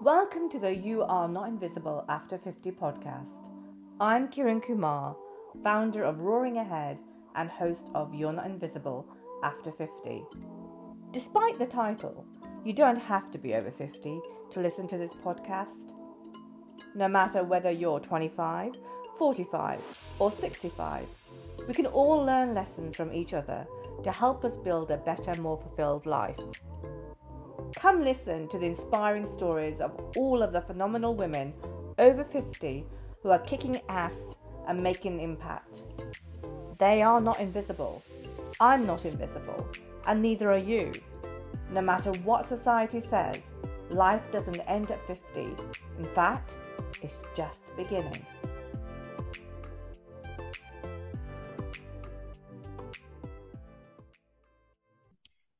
Welcome to the You Are Not Invisible After 50 podcast. I'm Kiran Kumar, founder of Roaring Ahead and host of You're Not Invisible After 50. Despite the title, you don't have to be over 50 to listen to this podcast. No matter whether you're 25, 45, or 65, we can all learn lessons from each other to help us build a better, more fulfilled life. Come listen to the inspiring stories of all of the phenomenal women over 50 who are kicking ass and making an impact. They are not invisible. I'm not invisible, and neither are you. No matter what society says, life doesn't end at 50. In fact, it's just beginning.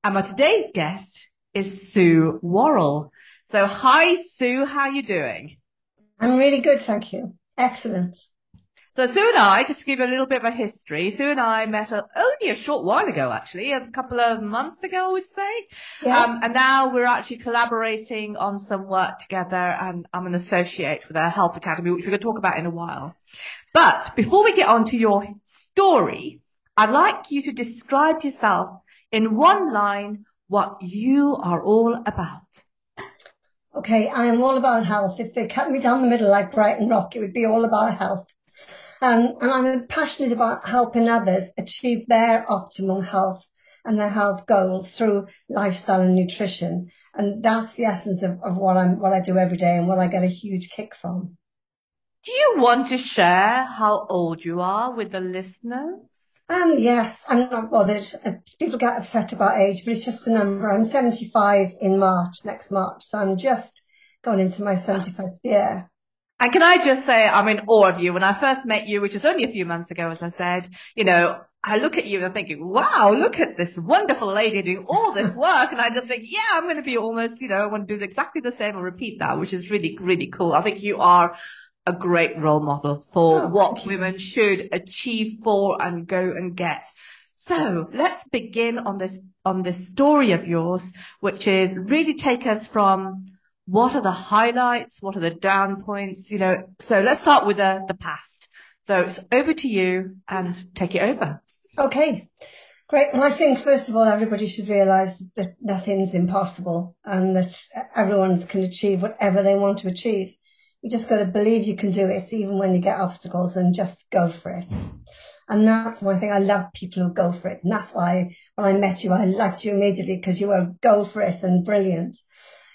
And my today's guest is Sue Worrall. So hi Sue, how are you doing? I'm really good, thank you. Excellent. So Sue and I, just to give you a little bit of a history, Sue and I met only a short while ago, actually, a couple of months ago, I would say. Yeah. Um, and now we're actually collaborating on some work together and I'm an associate with a health academy, which we're going to talk about in a while. But before we get on to your story, I'd like you to describe yourself in one line what you are all about. Okay, I am all about health. If they cut me down the middle like Brighton Rock, it would be all about health. Um, and I'm passionate about helping others achieve their optimal health and their health goals through lifestyle and nutrition. And that's the essence of, of what I'm, what I do every day and what I get a huge kick from. Do you want to share how old you are with the listeners? Um, yes, I'm not bothered. Uh, people get upset about age, but it's just a number. I'm 75 in March, next March. So I'm just going into my 75th year. And can I just say, I'm in awe of you. When I first met you, which was only a few months ago, as I said, you know, I look at you and I'm thinking, wow, look at this wonderful lady doing all this work. And I just think, yeah, I'm going to be almost, you know, I want to do exactly the same or repeat that, which is really, really cool. I think you are a great role model for oh, what women should achieve for and go and get. So let's begin on this, on this story of yours, which is really take us from what are the highlights? What are the down points? You know, so let's start with the, the past. So it's over to you and take it over. Okay. Great. Well, I think first of all, everybody should realise that nothing's impossible and that everyone can achieve whatever they want to achieve. You just got to believe you can do it, even when you get obstacles, and just go for it. And that's one thing I love people who go for it. And that's why when I met you, I liked you immediately because you were go for it and brilliant.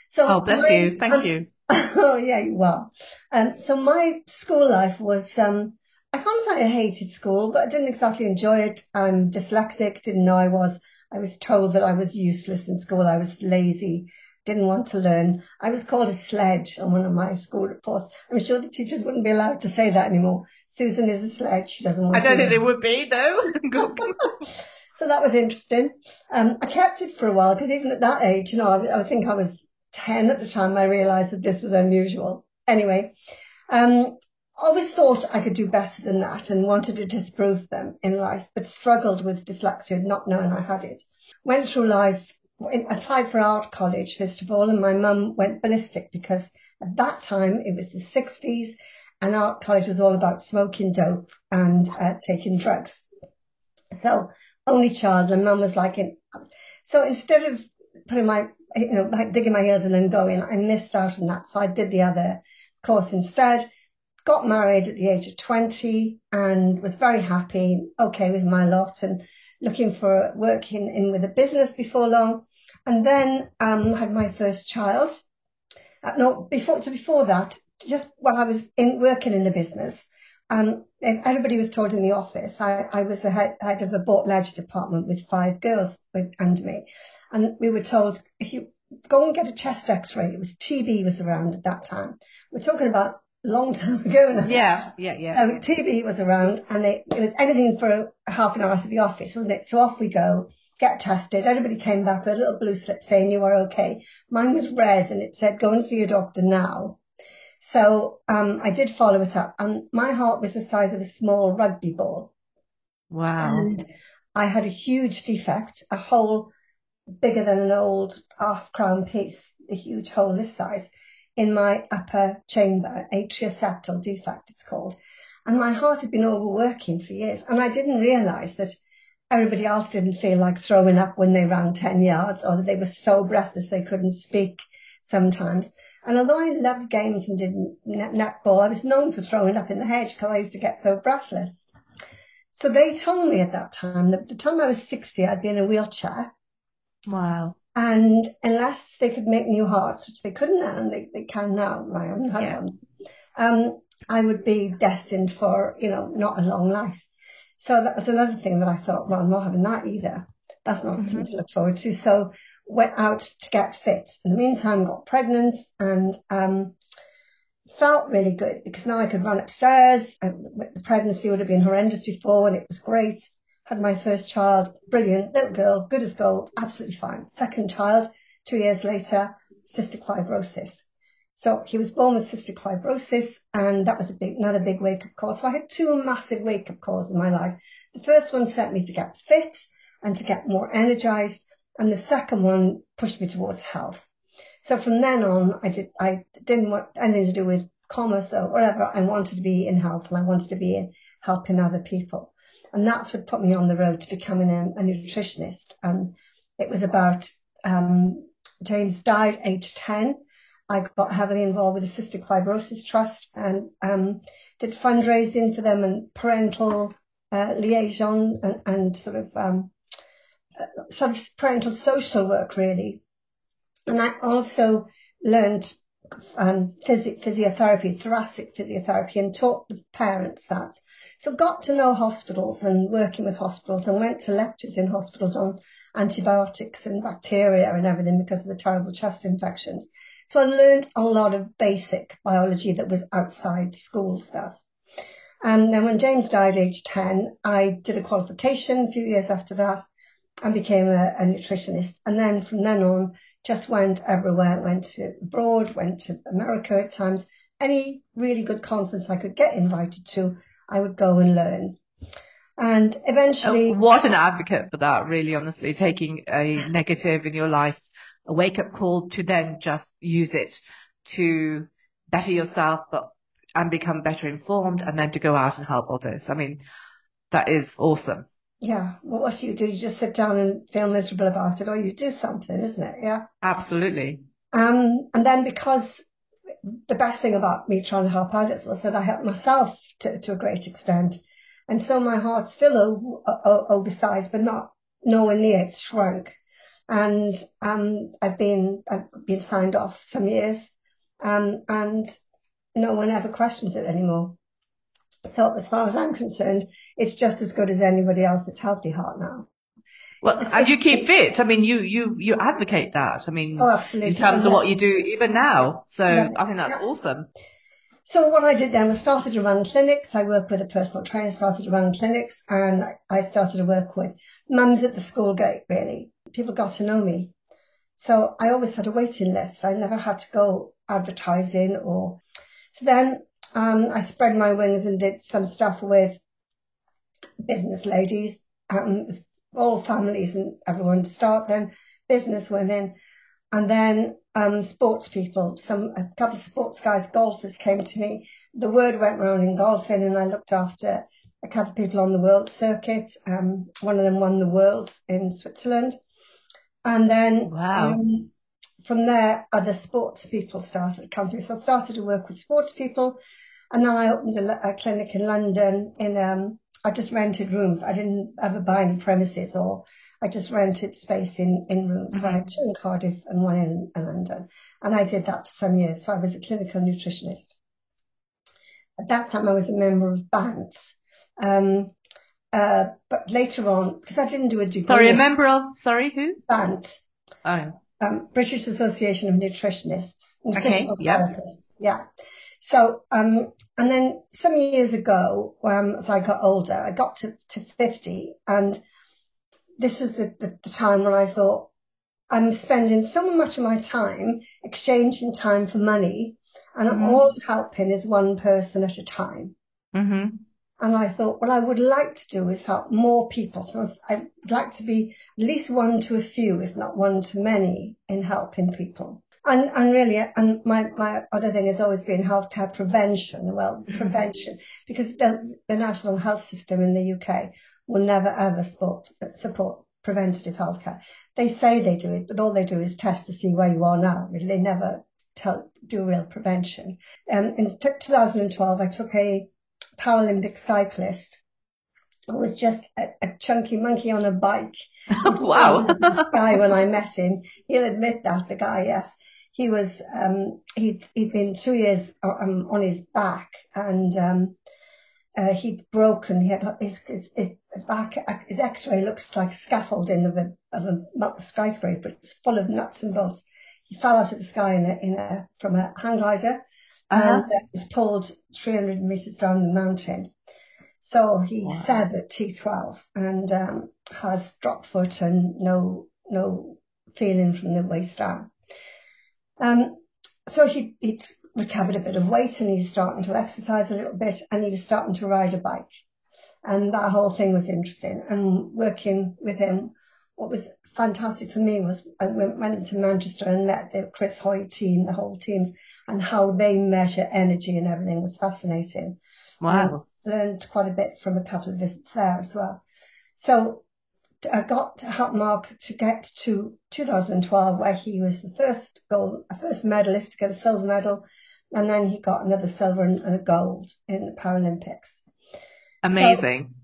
So oh, bless my, you. Thank um, you. oh, yeah, you are. Um, so my school life was, um, I can't say I hated school, but I didn't exactly enjoy it. I'm dyslexic, didn't know I was. I was told that I was useless in school. I was lazy didn't want to learn. I was called a sledge on one of my school reports. I'm sure the teachers wouldn't be allowed to say that anymore. Susan is a sledge. She doesn't want to. I don't think they would be, though. so that was interesting. Um, I kept it for a while because even at that age, you know, I, I, think I was 10 at the time, I realized that this was unusual. Anyway, um, always thought I could do better than that and wanted to disprove them in life, but struggled with dyslexia, not knowing I had it. Went through life applied for art college first of all, and my mum went ballistic because at that time it was the 60s and art college was all about smoking dope and uh, taking drugs. So only child, and mum was like, in, so instead of putting my, you know, like digging my heels in and going, I missed out on that. So I did the other course instead. Got married at the age of 20 and was very happy, okay with my lot and looking for working in with a business before long. And then um, had my first child. Uh, no, before so before that, just while I was in working in the business, um, everybody was told in the office I, I was the head, head of a bought ledger department with five girls with, under me, and we were told if you go and get a chest X-ray, it was TB was around at that time. We're talking about a long time ago now. Yeah, yeah, yeah. So TB was around, and it, it was anything for a half an hour out of the office, wasn't it? So off we go get tested. Everybody came back with a little blue slip saying you are okay. Mine was red and it said, go and see your doctor now. So um, I did follow it up and my heart was the size of a small rugby ball. Wow. And I had a huge defect, a hole bigger than an old half crown piece, a huge hole this size in my upper chamber, atrial defect it's called. And my heart had been overworking for years. And I didn't realize that everybody else didn't feel like throwing up when they ran 10 yards or that they were so breathless they couldn't speak sometimes. And although I loved games and did netball, I was known for throwing up in the hedge because I used to get so breathless. So they told me at that time that the time I was 60, I'd be in a wheelchair. Wow. And unless they could make new hearts, which they couldn't and they, they can now, my had yeah. one, um, I would be destined for, you know, not a long life. So that was another thing that I thought, well, I'm not having that either. That's not mm-hmm. something to look forward to. So went out to get fit. In the meantime, got pregnant and um, felt really good because now I could run upstairs. The pregnancy would have been horrendous before and it was great. Had my first child, brilliant, little girl, good as gold, absolutely fine. Second child, two years later, cystic fibrosis. So he was born with cystic fibrosis and that was big, another big wake up call. So I had two massive wake up calls in my life. The first one sent me to get fit and to get more energized. And the second one pushed me towards health. So from then on, I did, I didn't want anything to do with commerce or whatever. I wanted to be in health and I wanted to be in helping other people. And that's what put me on the road to becoming a, a nutritionist. And it was about, um, James died age 10. I got heavily involved with the Cystic Fibrosis Trust and um, did fundraising for them and parental uh, liaison and, and, sort of um, uh, sort of parental social work really. And I also learned um, phys- physiotherapy, thoracic physiotherapy, and taught the parents that. So got to know hospitals and working with hospitals, and went to lectures in hospitals on antibiotics and bacteria and everything because of the terrible chest infections. So I learned a lot of basic biology that was outside school stuff. And then when James died age 10, I did a qualification a few years after that and became a, a nutritionist. And then from then on, just went everywhere, went to abroad, went to America at times. Any really good conference I could get invited to, I would go and learn. And eventually. Oh, what an advocate for that, really, honestly, taking a negative in your life, a wake up call to then just use it to better yourself, but and become better informed and then to go out and help others. I mean, that is awesome. Yeah. Well, what do you do? You just sit down and feel miserable about it, or you do something, isn't it? Yeah. Absolutely. Um, and then because the best thing about me trying to help others was that I helped myself to, to a great extent. And so my heart's still oversized, but not nowhere near it's shrunk. And um, I've been I've been signed off some years, um, and no one ever questions it anymore. So as far as I'm concerned, it's just as good as anybody else's healthy heart now. Well, and you keep fit. I mean, you, you, you advocate that. I mean, oh, in terms of what you do even now. So yeah. I think that's yeah. awesome. So what I did then was started to run clinics. I worked with a personal trainer, started to run clinics and I started to work with mums at the school gate, really. People got to know me. So I always had a waiting list. I never had to go advertising or, so then, um, I spread my wings and did some stuff with business ladies, um, all families and everyone to start then, business women, and then um, sports people. Some a couple of sports guys, golfers came to me. The word went round in golfing, and I looked after a couple of people on the world circuit. Um, one of them won the world in Switzerland, and then wow. Um, from there, other sports people started coming. So I started to work with sports people, and then I opened a, a clinic in London in um, I just rented rooms. I didn't ever buy any premises or I just rented space in, in rooms. Mm-hmm. So I had two in Cardiff and one in, in London. And I did that for some years. So I was a clinical nutritionist. At that time, I was a member of BANTS. Um, uh, but later on, because I didn't do a degree. Sorry, a member of, sorry, who? BANT. Oh. Um, British Association of Nutritionists. Okay, yeah. Yeah. So, um, and then some years ago, um, as I got older, I got to, to 50 and this was the, the, the time when I thought, I'm spending so much of my time exchanging time for money and mm-hmm. all helping is one person at a time. Mm-hmm. And I thought, what I would like to do is help more people. So I'd like to be at least one to a few, if not one to many, in helping people. And, and really, and my, my other thing has always been healthcare prevention. Well, mm-hmm. prevention, because the, the national health system in the UK will never ever support, support preventative healthcare. They say they do it, but all they do is test to see where you are now. They never tell, do real prevention. Um, in 2012, I took a Paralympic cyclist who was just a, a chunky monkey on a bike. wow. guy, when I met him, he'll admit that, the guy, yes. He was, um, he'd, he'd been two years um, on his back and, um, uh, he'd broken, he had his, his, his back, his x-ray looks like a scaffolding of a, of a skyscraper. But it's full of nuts and bolts. He fell out of the sky in a, in a, from a hang glider uh-huh. and uh, was pulled 300 meters down the mountain. So he wow. said at T12 and um, has drop foot and no no feeling from the waist down. Um, so he, he'd recovered a bit of weight and he's starting to exercise a little bit and he was starting to ride a bike. And that whole thing was interesting. And working with him, what was fantastic for me was I went, went to Manchester and met the Chris Hoy team, the whole team, and how they measure energy and everything was fascinating. Wow. Learned quite a bit from a couple of visits there as well. So I got to help Mark to get to 2012, where he was the first gold, first medalist to get a silver medal, and then he got another silver and, a gold in the Paralympics. Amazing. So,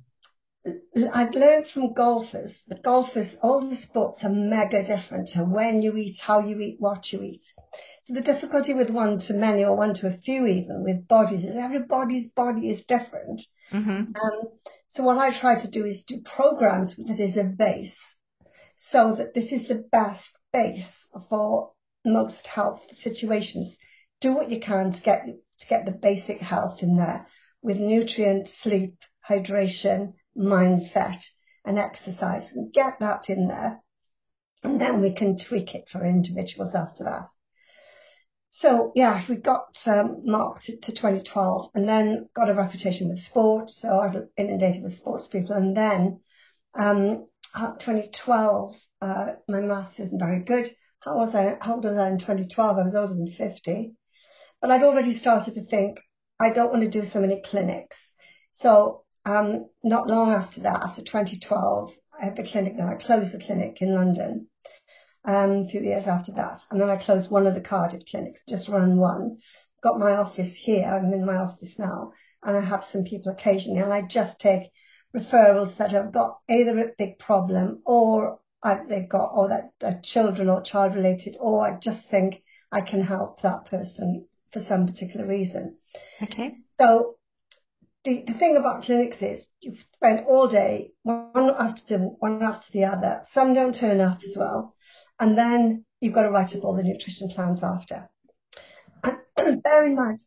I've learned from golfers that golfers, all the sports are mega different to when you eat, how you eat, what you eat. So the difficulty with one to many or one to a few even with bodies is everybody's body is different. Mm-hmm. Um, so what I try to do is do programs that is a base so that this is the best base for most health situations. Do what you can to get, to get the basic health in there with nutrients, sleep, hydration, mindset and exercise and get that in there. And then we can tweak it for individuals after that. So yeah, we got um, Mark to, to 2012 and then got a reputation with sport. So I was inundated with sports people. And then um, 2012, uh, my maths isn't very good. How was I, how old was I in 2012? I was older than 50. But I'd already started to think, I don't want to do so many clinics. So um, not long after that, after 2012, I had the clinic, then I closed the clinic in London um, a few years after that. And then I closed one of the Cardiff clinics, just run one. Got my office here, I'm in my office now, and I have some people occasionally, and I just take referrals that have got either a big problem or I, they've got, or that are children or child related, or I just think I can help that person for some particular reason. Okay. So the, the thing about clinics is you spend all day one after one after the other. Some don't turn up as well, and then you've got to write up all the nutrition plans after. And bear in mind,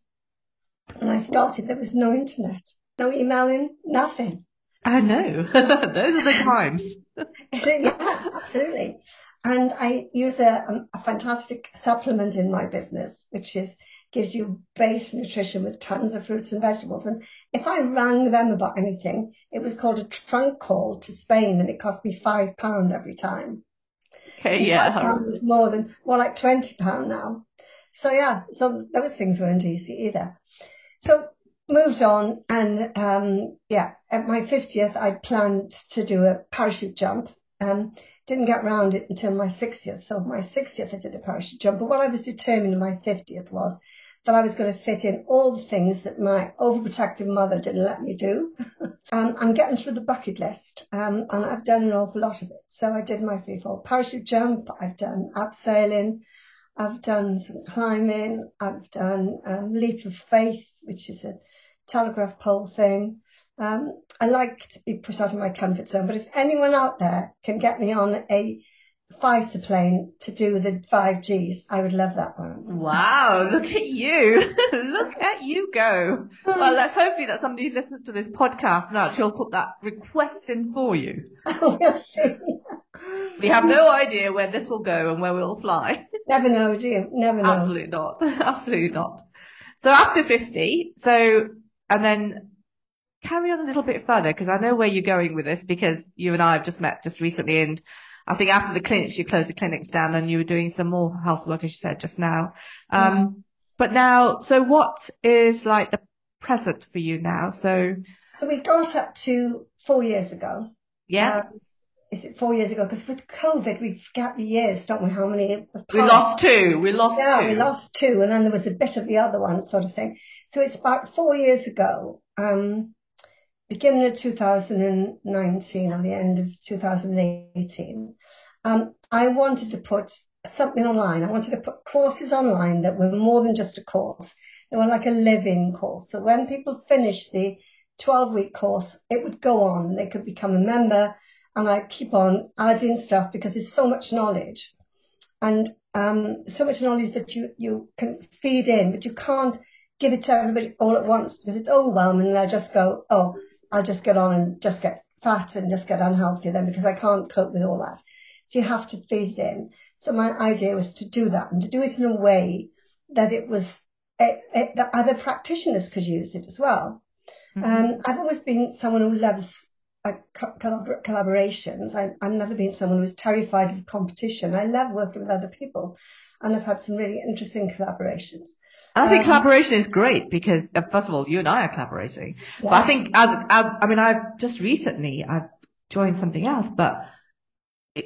when I started, there was no internet, no emailing, nothing. I know. Those are the times. yeah, absolutely. And I use a, um, a fantastic supplement in my business, which is gives you base nutrition with tons of fruits and vegetables. And if I rang them about anything, it was called a trunk call to Spain and it cost me five pound every time. Okay, yeah. Five pound was more than, more like 20 pound now. So yeah, so those things weren't easy either. So moved on and um, yeah, at my 50th, I planned to do a parachute jump. Um, didn't get around it until my 60th. So my 60th, I did a parachute jump. But what I was determined in my 50th was that I was going to fit in all the things that my overprotective mother didn't let me do. um, I'm getting through the bucket list, um, and I've done an awful lot of it. So I did my free fall parachute jump, I've done abseiling, I've done some climbing, I've done um, leap of faith, which is a telegraph pole thing. Um, I like to be put out of my comfort zone, but if anyone out there can get me on a fighter plane to do the five Gs. I would love that one. Wow, look at you. look at you go. Well, let's hopefully that somebody listens to this podcast now. She'll put that request in for you. we'll see. We have no idea where this will go and where we'll fly. Never know, do you? Never know. Absolutely not. Absolutely not. So after 50, so, and then carry on a little bit further because I know where you're going with this because you and I have just met just recently and I think after the clinics, you closed the clinics down and you were doing some more health work, as you said just now. Um, yeah. but now, so what is like the present for you now? So, so we got up to four years ago. Yeah. Um, is it four years ago? Because with COVID, we forget the years, don't we? How many? We lost two. We lost yeah, two. we lost two, and then there was a bit of the other one, sort of thing. So it's about four years ago, um, beginning of 2019 or the end of 2018. Um, I wanted to put something online. I wanted to put courses online that were more than just a course. They were like a living course. So when people finished the 12 week course, it would go on. They could become a member and I keep on adding stuff because there's so much knowledge and um, so much knowledge that you, you can feed in, but you can't give it to everybody all at once because it's overwhelming and they'll just go, oh, I'll just get on and just get fat and just get unhealthy then because I can't cope with all that. So you have to feed it in. So my idea was to do that and to do it in a way that it was, it, it, that other practitioners could use it as well. Mm-hmm. Um, I've always been someone who loves uh, collabor- collaborations. I, I've never been someone who's terrified of competition. I love working with other people, and I've had some really interesting collaborations. I think um, collaboration is great because, uh, first of all, you and I are collaborating. Yeah. But I think as, as, I mean, I've just recently, I've joined something else, but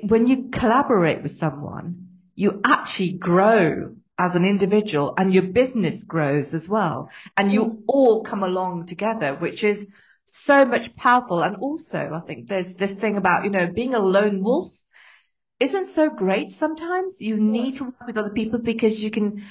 when you collaborate with someone, you actually grow as an individual and your business grows as well. And you all come along together, which is so much powerful. And also, I think there's this thing about, you know, being a lone wolf isn't so great sometimes. You need to work with other people because you can,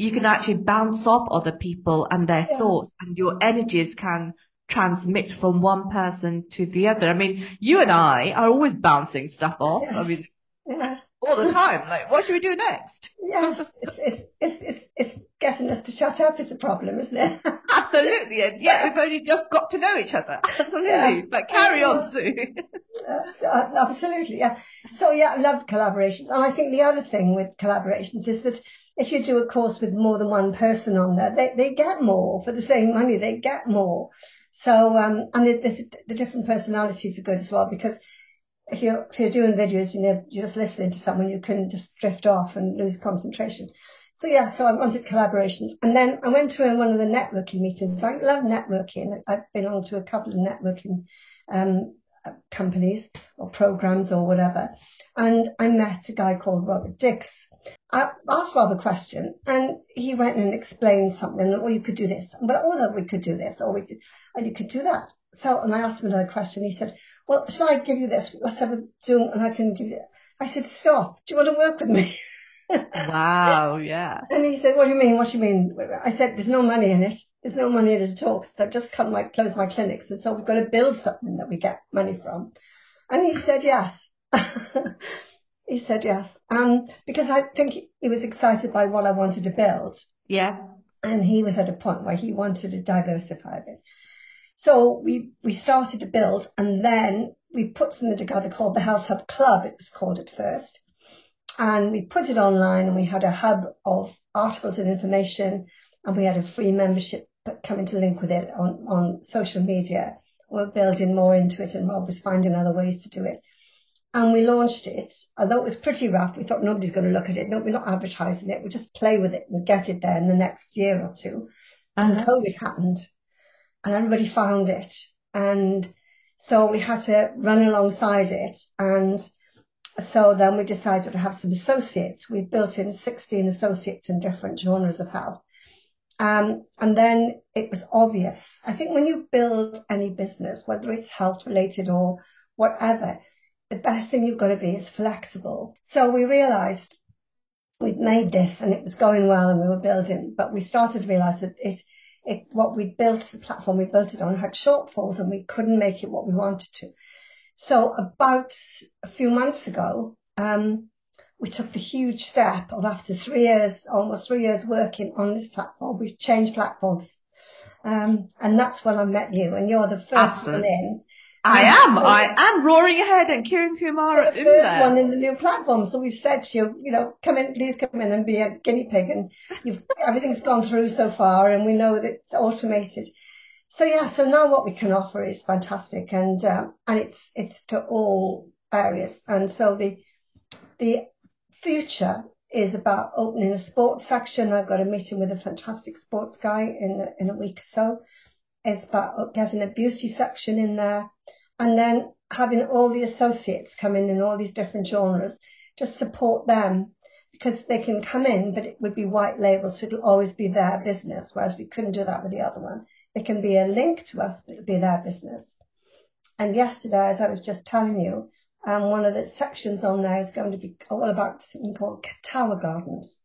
you can actually bounce off other people and their yeah. thoughts and your energies can transmit from one person to the other. I mean, you and I are always bouncing stuff off. Yes. I mean, yeah all the time. Like, what should we do next? Yes, it's, it's, it's, it's, it's getting us to shut up is the problem, isn't it? Absolutely. And yet we've only just got to know each other. Absolutely. Yeah. But carry on, Sue. uh, absolutely, yeah. So, yeah, I love collaborations. And I think the other thing with collaborations is that if you do a course with more than one person on there, they, they get more for the same money. They get more. So, um, and the, the different personalities are good as well because if you're if you're doing videos, you know, you're just listening to someone, you can just drift off and lose concentration. So yeah, so I wanted collaborations, and then I went to one of the networking meetings. I love networking. I belong to a couple of networking um, companies or programs or whatever, and I met a guy called Robert Dix. I asked Rob a question, and he went and explained something. Or oh, you could do this, but oh, or that we could do this, or we could, and you could do that. So, and I asked him another question. He said, well, shall I give you this? Let's have a Zoom and I can give you. I said, stop. Do you want to work with me? wow, yeah. And he said, what do you mean? What do you mean? I said, there's no money in it. There's no money in it at all. So I've just come, like, close my clinics. And so we've got to build something that we get money from. And he said, yes. he said, yes. Um, because I think he was excited by what I wanted to build. Yeah. And he was at a point where he wanted to diversify a bit. So we, we started to build and then we put something together called the Health Hub Club, it was called at first. And we put it online and we had a hub of articles and information and we had a free membership coming to link with it on, on social media. We're building more into it and Rob was finding other ways to do it. And we launched it. Although it was pretty rough, we thought nobody's going to look at it. No, we're not advertising it. We'll just play with it and get it there in the next year or 2 uh-huh. And COVID happened and everybody found it. And so we had to run alongside it. And so then we decided to have some associates. We built in 16 associates in different genres of health. Um, and then it was obvious. I think when you build any business, whether it's health related or whatever, the best thing you've got to be is flexible. So we realized we'd made this and it was going well and we were building, but we started to realize that it, it, what we built, the platform we built it on had shortfalls and we couldn't make it what we wanted to. So about a few months ago, um, we took the huge step of after three years, almost three years working on this platform, we've changed platforms. Um, and that's when I met you and you're the first awesome. one in. I am. I am roaring ahead and Kiran Kumar the first there. one in the new platform. So we've said to you, you know, come in, please come in and be a guinea pig. And you've, everything's gone through so far and we know that it's automated. So yeah, so now what we can offer is fantastic and, um, and it's, it's to all areas. And so the the future is about opening a sports section. I've got a meeting with a fantastic sports guy in in a week or so. It's about getting a beauty section in there, and then having all the associates come in in all these different genres. Just support them because they can come in, but it would be white label, so it'll always be their business. Whereas we couldn't do that with the other one. It can be a link to us, but it'll be their business. And yesterday, as I was just telling you, um, one of the sections on there is going to be all about something called tower gardens,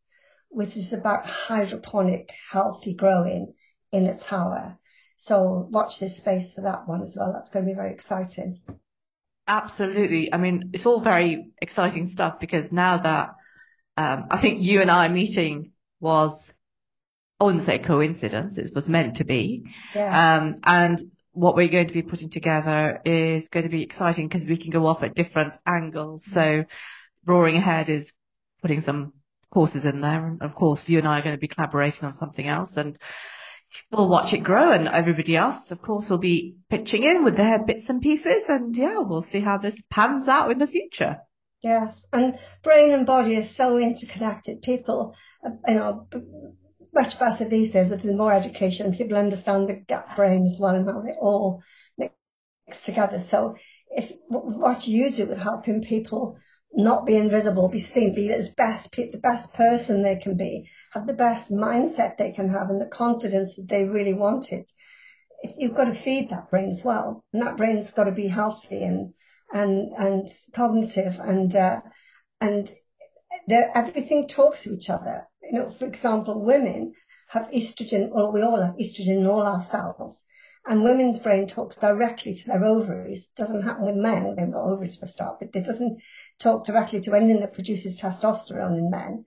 which is about hydroponic, healthy growing in a tower. So watch this space for that one as well. That's going to be very exciting. Absolutely. I mean, it's all very exciting stuff because now that um, I think you and I meeting was, I wouldn't say coincidence, it was meant to be. Yeah. Um, and what we're going to be putting together is going to be exciting because we can go off at different angles. So Roaring Ahead is putting some courses in there. And of course, you and I are going to be collaborating on something else and we'll watch it grow and everybody else, of course, will be pitching in with their bits and pieces. And yeah, we'll see how this pans out in the future. Yes. And brain and body are so interconnected. People, you know, much better these days with more education. People understand the gut brain as well and how it all mix together. So if what you do with helping people not be invisible, be seen, be as best the best person they can be, have the best mindset they can have, and the confidence that they really want it. You've got to feed that brain as well, and that brain's got to be healthy and and and cognitive and uh, and everything talks to each other you know, for example, women have estrogen, or we all have estrogen in all our cells. And women's brain talks directly to their ovaries. It doesn't happen with men. They've got ovaries for start, but it doesn't talk directly to anything that produces testosterone in men.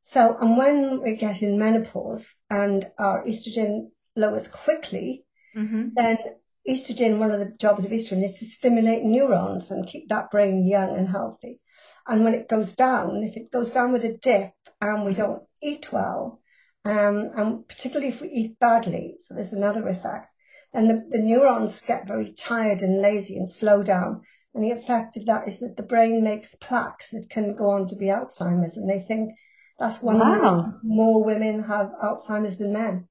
So, and when we get in menopause and our estrogen lowers quickly, mm-hmm. then estrogen, one of the jobs of estrogen is to stimulate neurons and keep that brain young and healthy. And when it goes down, if it goes down with a dip, and we don't eat well, um, and particularly if we eat badly, so there's another effect, then the, the neurons get very tired and lazy and slow down. And the effect of that is that the brain makes plaques that can go on to be Alzheimer's. And they think that's one wow. more women have Alzheimer's than men.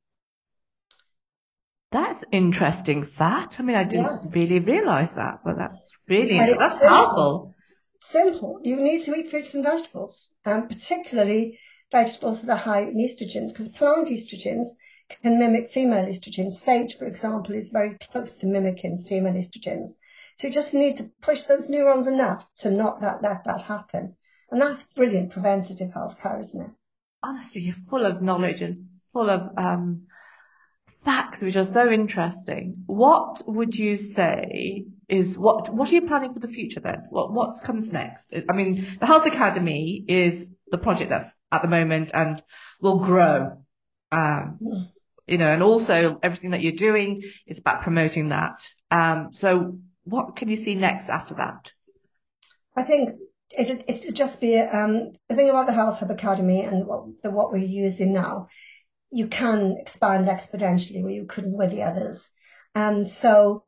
That's interesting fact. I mean, I didn't yeah. really realize that, but that's really, that's powerful simple. You need to eat fruits and vegetables, and particularly vegetables that are high in estrogens, because plant estrogens can mimic female estrogens. Sage, for example, is very close to mimicking female estrogens. So you just need to push those neurons enough to not that that that happen. And that's brilliant preventative health care, isn't it? Honestly, you're full of knowledge and full of um, facts which are so interesting. What would you say is what what are you planning for the future then? What what comes next? I mean, the Health Academy is the project that's at the moment and will grow. Um, you know, and also everything that you're doing is about promoting that. Um, so what can you see next after that? I think it it'll just be um, the thing about the Health Hub Academy and what the, what we're using now. You can expand exponentially where you couldn't with the others, and so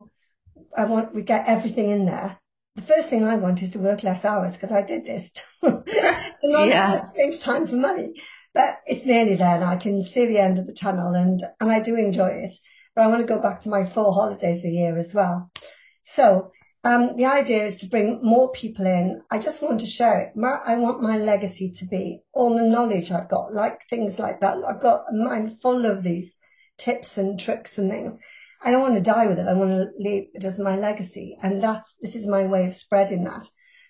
I want we get everything in there. The first thing I want is to work less hours because I did this. yeah. Exchange time for money. But it's nearly there and I can see the end of the tunnel and, and I do enjoy it. But I want to go back to my four holidays a year as well. So um, the idea is to bring more people in. I just want to share it. My, I want my legacy to be all the knowledge I've got, like things like that. I've got a mind full of these tips and tricks and things. I don't want to die with it. I want to leave it as my legacy. And that's, this is my way of spreading that.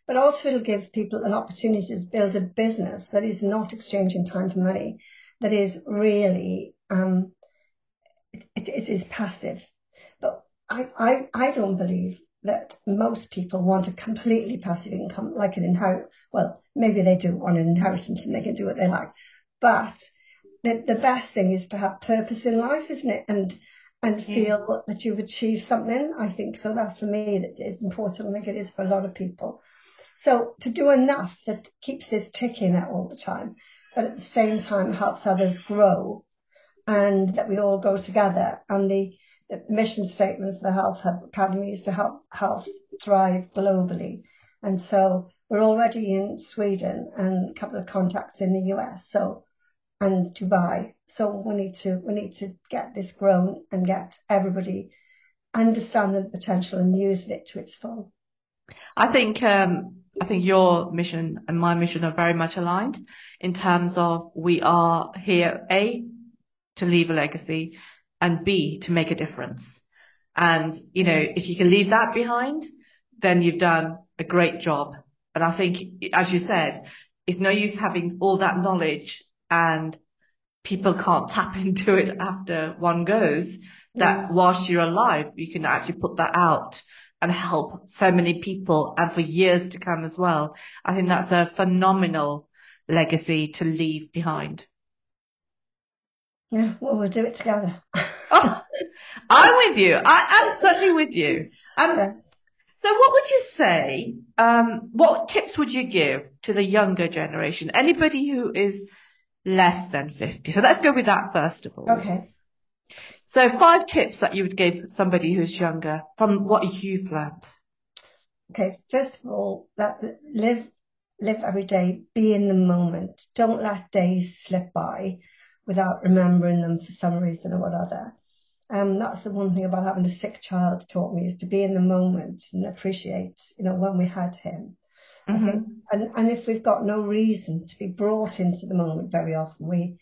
But also it'll give people an opportunity to build a business that is not exchanging time for money, that is really, um, it, it is passive. I, I, I don't believe that most people want a completely passive income, like an inherit. Well, maybe they do want an inheritance and they can do what they like. But the, the best thing is to have purpose in life, isn't it? And and feel that you've achieved something. I think so. That for me, that is important. I think it is for a lot of people. So to do enough that keeps this ticking all the time, but at the same time helps others grow, and that we all grow together. And the mission statement for the Health Hub Academy is to help health thrive globally. And so we're already in Sweden and a couple of contacts in the US. So and Dubai. So we need to we need to get this grown and get everybody understanding the potential and using it to its full. I think um, I think your mission and my mission are very much aligned in terms of we are here a to leave a legacy and b to make a difference. And you know, if you can leave that behind, then you've done a great job. And I think, as you said, it's no use having all that knowledge and people can't tap into it after one goes. That mm. whilst you're alive, you can actually put that out and help so many people and for years to come as well. I think that's a phenomenal legacy to leave behind. Yeah, well, we'll do it together. oh, I'm with you. I, am certainly with you. Um, yeah. So what would you say, um, what tips would you give to the younger generation? Anybody who is less than 50. So let's go with that first of all. Okay. So five tips that you would give somebody who's younger from what you've learned. Okay, first of all, that live live every day, be in the moment. Don't let days slip by without remembering them for some reason or whatever. Um, that's the one thing about having a sick child taught me is to be in the moment and appreciate, you know, when we had him. Mm-hmm. I think, and, and if we've got no reason to be brought into the moment very often, we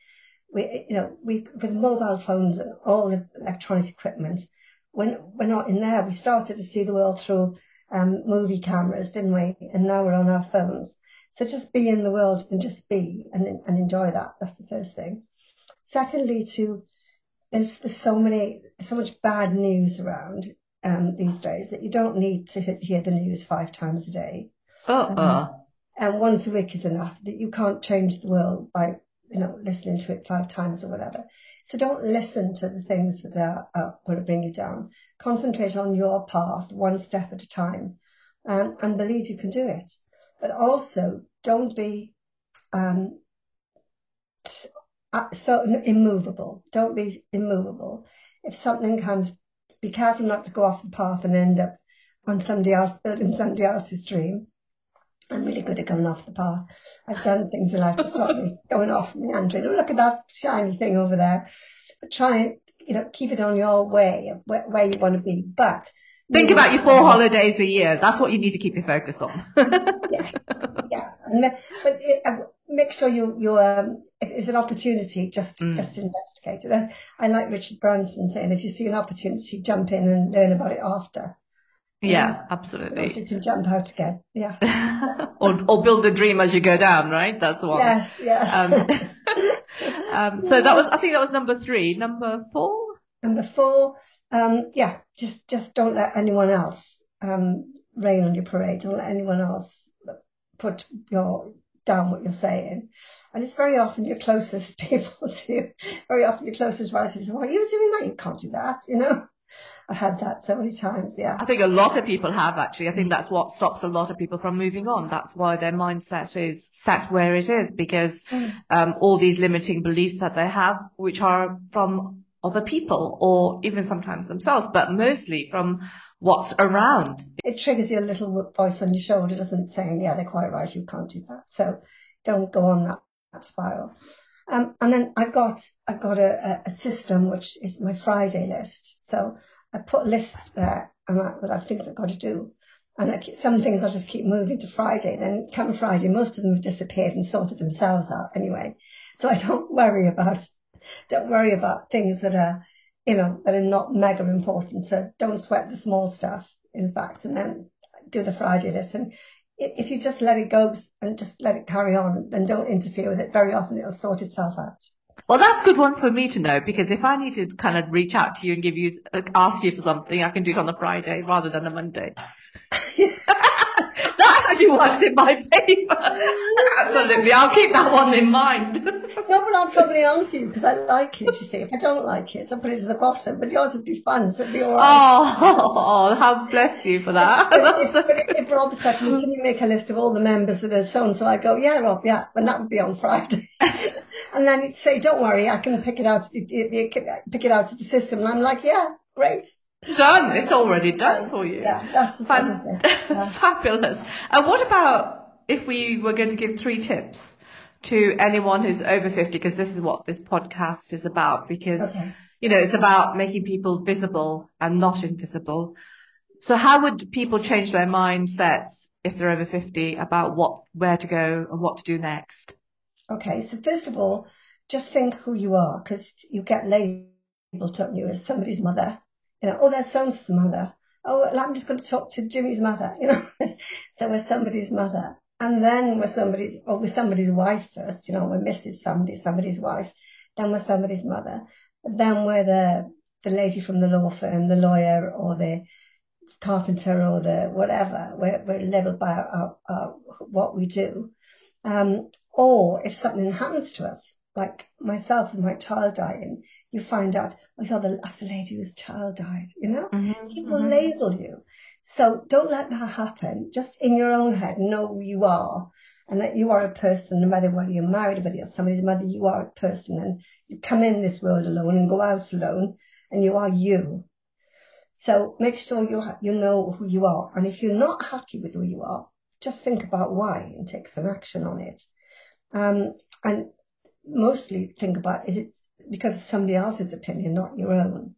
we, you know, we with mobile phones and all the electronic equipment, when we're not in there, we started to see the world through um, movie cameras, didn't we? And now we're on our phones. So just be in the world and just be and and enjoy that. That's the first thing. Secondly, to there's, there's so many so much bad news around um, these days that you don't need to hear the news five times a day. Uh-uh. Um, and once a week is enough. That you can't change the world by you know, listening to it five times or whatever. So don't listen to the things that are, are going to bring you down. Concentrate on your path one step at a time um, and believe you can do it. But also don't be um, so immovable. Don't be immovable. If something comes, be careful not to go off the path and end up on somebody else building somebody else's dream. I'm really good at going off the path. I've done things in life to stop me going off meandering. Oh, look at that shiny thing over there. But try and, you know, keep it on your way of where, where you want to be. But think about your four holidays a year. That's what you need to keep your focus on. yeah, yeah. But uh, make sure you you um, it's an opportunity, just mm. just investigate it. As I like Richard Branson saying, if you see an opportunity, jump in and learn about it after. Yeah, absolutely. You can jump out again. Yeah. or or build a dream as you go down, right? That's the one. Yes, yes. Um, um, so that was, I think that was number three. Number four. Number four. Um, yeah, just just don't let anyone else um, rain on your parade. Don't let anyone else put your down what you're saying. And it's very often your closest people to, very often your closest relatives. Why are you doing that? You can't do that, you know. I've had that so many times. Yeah. I think a lot of people have actually. I think that's what stops a lot of people from moving on. That's why their mindset is set where it is because mm. um, all these limiting beliefs that they have, which are from other people or even sometimes themselves, but mostly from what's around. It triggers your little voice on your shoulder, doesn't saying, yeah, they're quite right. You can't do that. So don't go on that, that spiral. Um, and then I've got I've got a, a, system which is my Friday list. So I put lists there and that, that I've things I've got to do. And I, some things I just keep moving to Friday. Then come Friday, most of them have disappeared and sorted themselves out anyway. So I don't worry about don't worry about things that are you know that are not mega important. So don't sweat the small stuff. In fact, and then do the Friday list. And if you just let it go and just let it carry on and don't interfere with it, very often it'll sort itself out. Well, that's a good one for me to know because if I need to kind of reach out to you and give you, ask you for something, I can do it on a Friday rather than a Monday. actually works in my favour. Absolutely. I'll keep that one in mind. no, but I'll probably answer you because I like it, you see. If I don't like it, I'll put it to the bottom. But yours would be fun, so it'd be all right. Oh, oh how bless you for that. if, if, if Rob said to me, can you make a list of all the members that are so and so, I go, yeah, Rob, yeah. And that would be on Friday. and then he'd say, don't worry, I can pick it out, pick it out of the system. And I'm like, yeah, great. Done. It's already done for you. Yeah, that's Fan- yeah. Fabulous. And what about if we were going to give three tips to anyone who's over 50? Because this is what this podcast is about. Because, okay. you know, it's about making people visible and not invisible. So how would people change their mindsets if they're over 50 about what, where to go and what to do next? Okay. So first of all, just think who you are because you get labeled, don't you, as somebody's mother. You know, oh, that's so mother. Oh, I'm just going to talk to Jimmy's mother, you know. so we're somebody's mother. And then we're somebody's, or we're somebody's wife first, you know, we're Mrs. Somebody, somebody's wife. Then we're somebody's mother. Then we're the, the lady from the law firm, the lawyer or the carpenter or the whatever. We're, we're by our, our, our, what we do. Um, or if something happens to us, like myself and my child dying, you find out, oh, you're the, that's the lady whose child died, you know? Mm-hmm, People mm-hmm. label you. So don't let that happen. Just in your own head, know who you are and that you are a person, no matter whether you're married whether you're somebody's mother, you are a person and you come in this world alone and go out alone and you are you. So make sure you, you know who you are. And if you're not happy with who you are, just think about why and take some action on it. Um, and mostly think about, is it because of somebody else's opinion, not your own?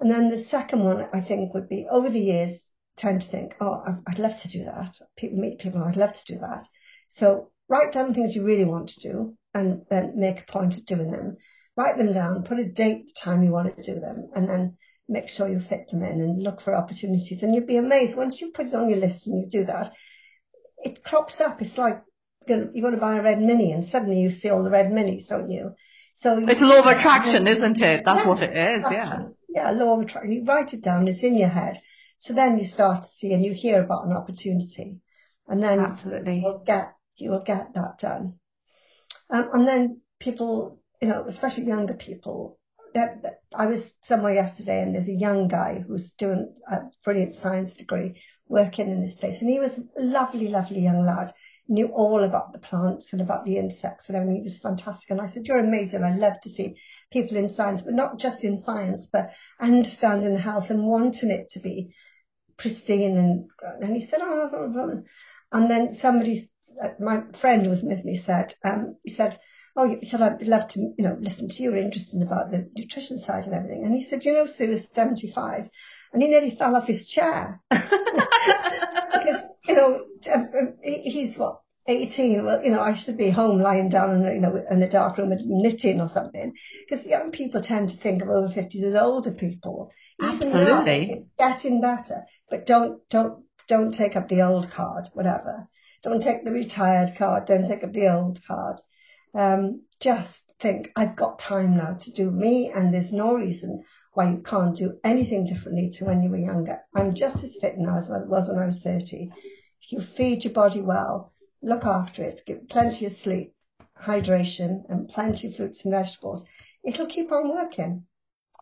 And then the second one, I think, would be over the years, tend to think, oh, I'd love to do that. People meet people, oh, I'd love to do that. So write down things you really want to do and then make a point of doing them. Write them down, put a date, the time you want to do them, and then make sure you fit them in and look for opportunities. And you'd be amazed once you put it on your list and you do that, it crops up. It's like you're going to buy a red mini and suddenly you see all the red minis, don't you? So it's a law of attraction, isn't it? That's yeah, what it is. Yeah. Yeah, law of attraction. You write it down. It's in your head. So then you start to see and you hear about an opportunity, and then absolutely you'll get you'll get that done. Um, and then people, you know, especially younger people. That, that, I was somewhere yesterday, and there's a young guy who's doing a brilliant science degree, working in this place, and he was a lovely, lovely young lad knew all about the plants and about the insects and everything. It was fantastic. And I said, You're amazing. I love to see people in science, but not just in science, but understanding the health and wanting it to be pristine. And, and he said, Oh, and then somebody, uh, my friend was with me said, um, he said, Oh, he said, I'd love to, you know, listen to you. You're interested about the nutrition side and everything. And he said, You know, Sue is 75. And he nearly fell off his chair. because, you know, he's what, 18, well, you know, I should be home lying down in, you know, in the dark room knitting or something. Because young people tend to think of over 50s as older people. Absolutely. it's getting better. But don't, don't, don't take up the old card, whatever. Don't take the retired card. Don't take up the old card. Um, just think, I've got time now to do me, and there's no reason why you can't do anything differently to when you were younger. I'm just as fit now as I was when I was 30. You feed your body well, look after it, give plenty of sleep, hydration, and plenty of fruits and vegetables, it'll keep on working.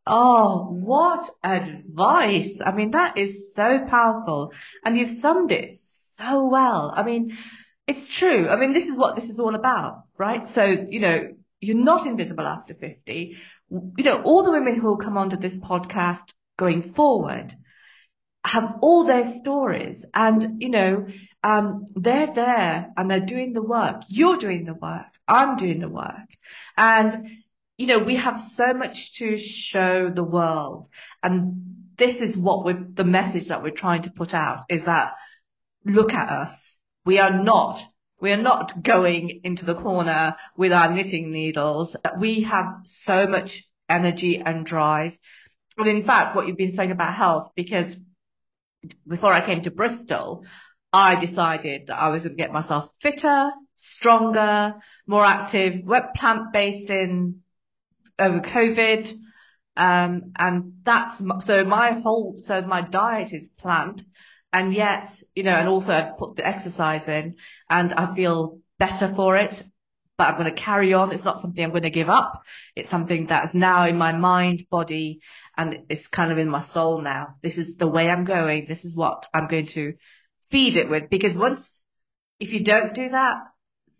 Oh, what advice. I mean, that is so powerful. And you've summed it so well. I mean, it's true. I mean, this is what this is all about, right? So, you know, you're not invisible after 50. You know, all the women who will come onto this podcast going forward have all their stories and, you know, um, they're there and they're doing the work. You're doing the work. I'm doing the work. And, you know, we have so much to show the world. And this is what we're, the message that we're trying to put out is that look at us. We are not, we are not going into the corner with our knitting needles. We have so much energy and drive. And in fact, what you've been saying about health, because before I came to Bristol, I decided that I was going to get myself fitter, stronger, more active, went plant based in over COVID. Um, and that's, so my whole, so my diet is plant and yet, you know, and also I've put the exercise in and I feel better for it, but I'm going to carry on. It's not something I'm going to give up. It's something that is now in my mind, body, and it's kind of in my soul now. This is the way I'm going. This is what I'm going to feed it with because once, if you don't do that,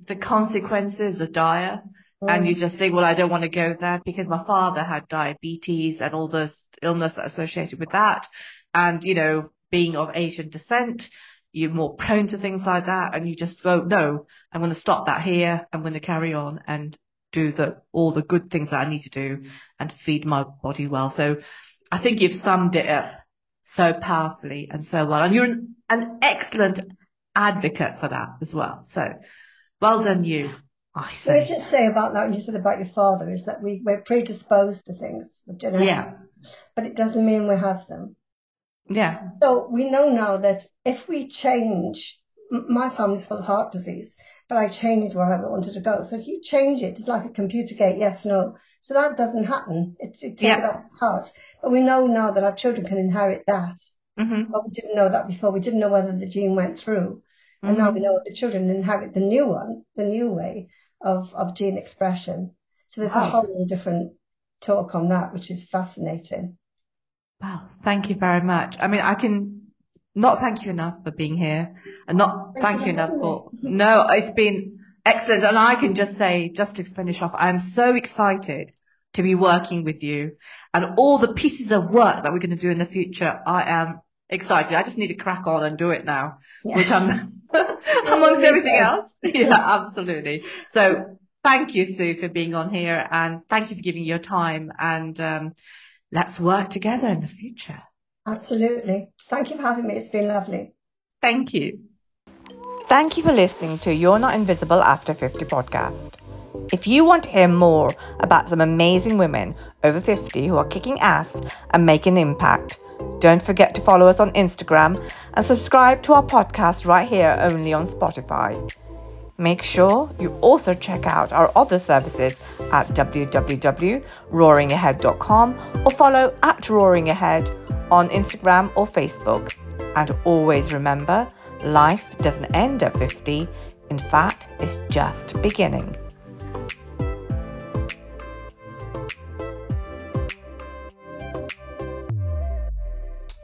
the consequences are dire. Mm. And you just think, well, I don't want to go there because my father had diabetes and all this illness associated with that. And, you know, being of Asian descent, you're more prone to things like that. And you just go, no, I'm going to stop that here. I'm going to carry on and do the, all the good things that I need to do and feed my body well. So I think you've summed it up so powerfully and so well. And you're an, an excellent advocate for that as well. So well done you. I say. What you say about that, and you said about your father, is that we, we're predisposed to things, genetic, yeah. but it doesn't mean we have them. Yeah. So we know now that if we change, my family's full of heart disease, but I changed where I wanted to go. So if you change it, it's like a computer gate, yes, no. So that doesn't happen. It's it takes yeah. it off heart. But we know now that our children can inherit that. Mm-hmm. But we didn't know that before. We didn't know whether the gene went through. And mm-hmm. now we know the children inherit the new one, the new way of, of gene expression. So there's wow. a whole different talk on that, which is fascinating. Wow, thank you very much. I mean, I can not thank you enough for being here and not thank, thank you enough for, no, it's been excellent. And I can just say, just to finish off, I'm so excited to be working with you and all the pieces of work that we're going to do in the future. I am excited. I just need to crack on and do it now, yes. which I'm amongst everything else. yeah, absolutely. So thank you, Sue, for being on here and thank you for giving your time and, um, let's work together in the future. Absolutely. Thank you for having me. It's been lovely. Thank you. Thank you for listening to You're Not Invisible After 50 podcast. If you want to hear more about some amazing women over 50 who are kicking ass and making an impact, don't forget to follow us on Instagram and subscribe to our podcast right here only on Spotify. Make sure you also check out our other services at www.roaringahead.com or follow at roaringahead on Instagram or Facebook. And always remember, life doesn't end at 50. In fact, it's just beginning.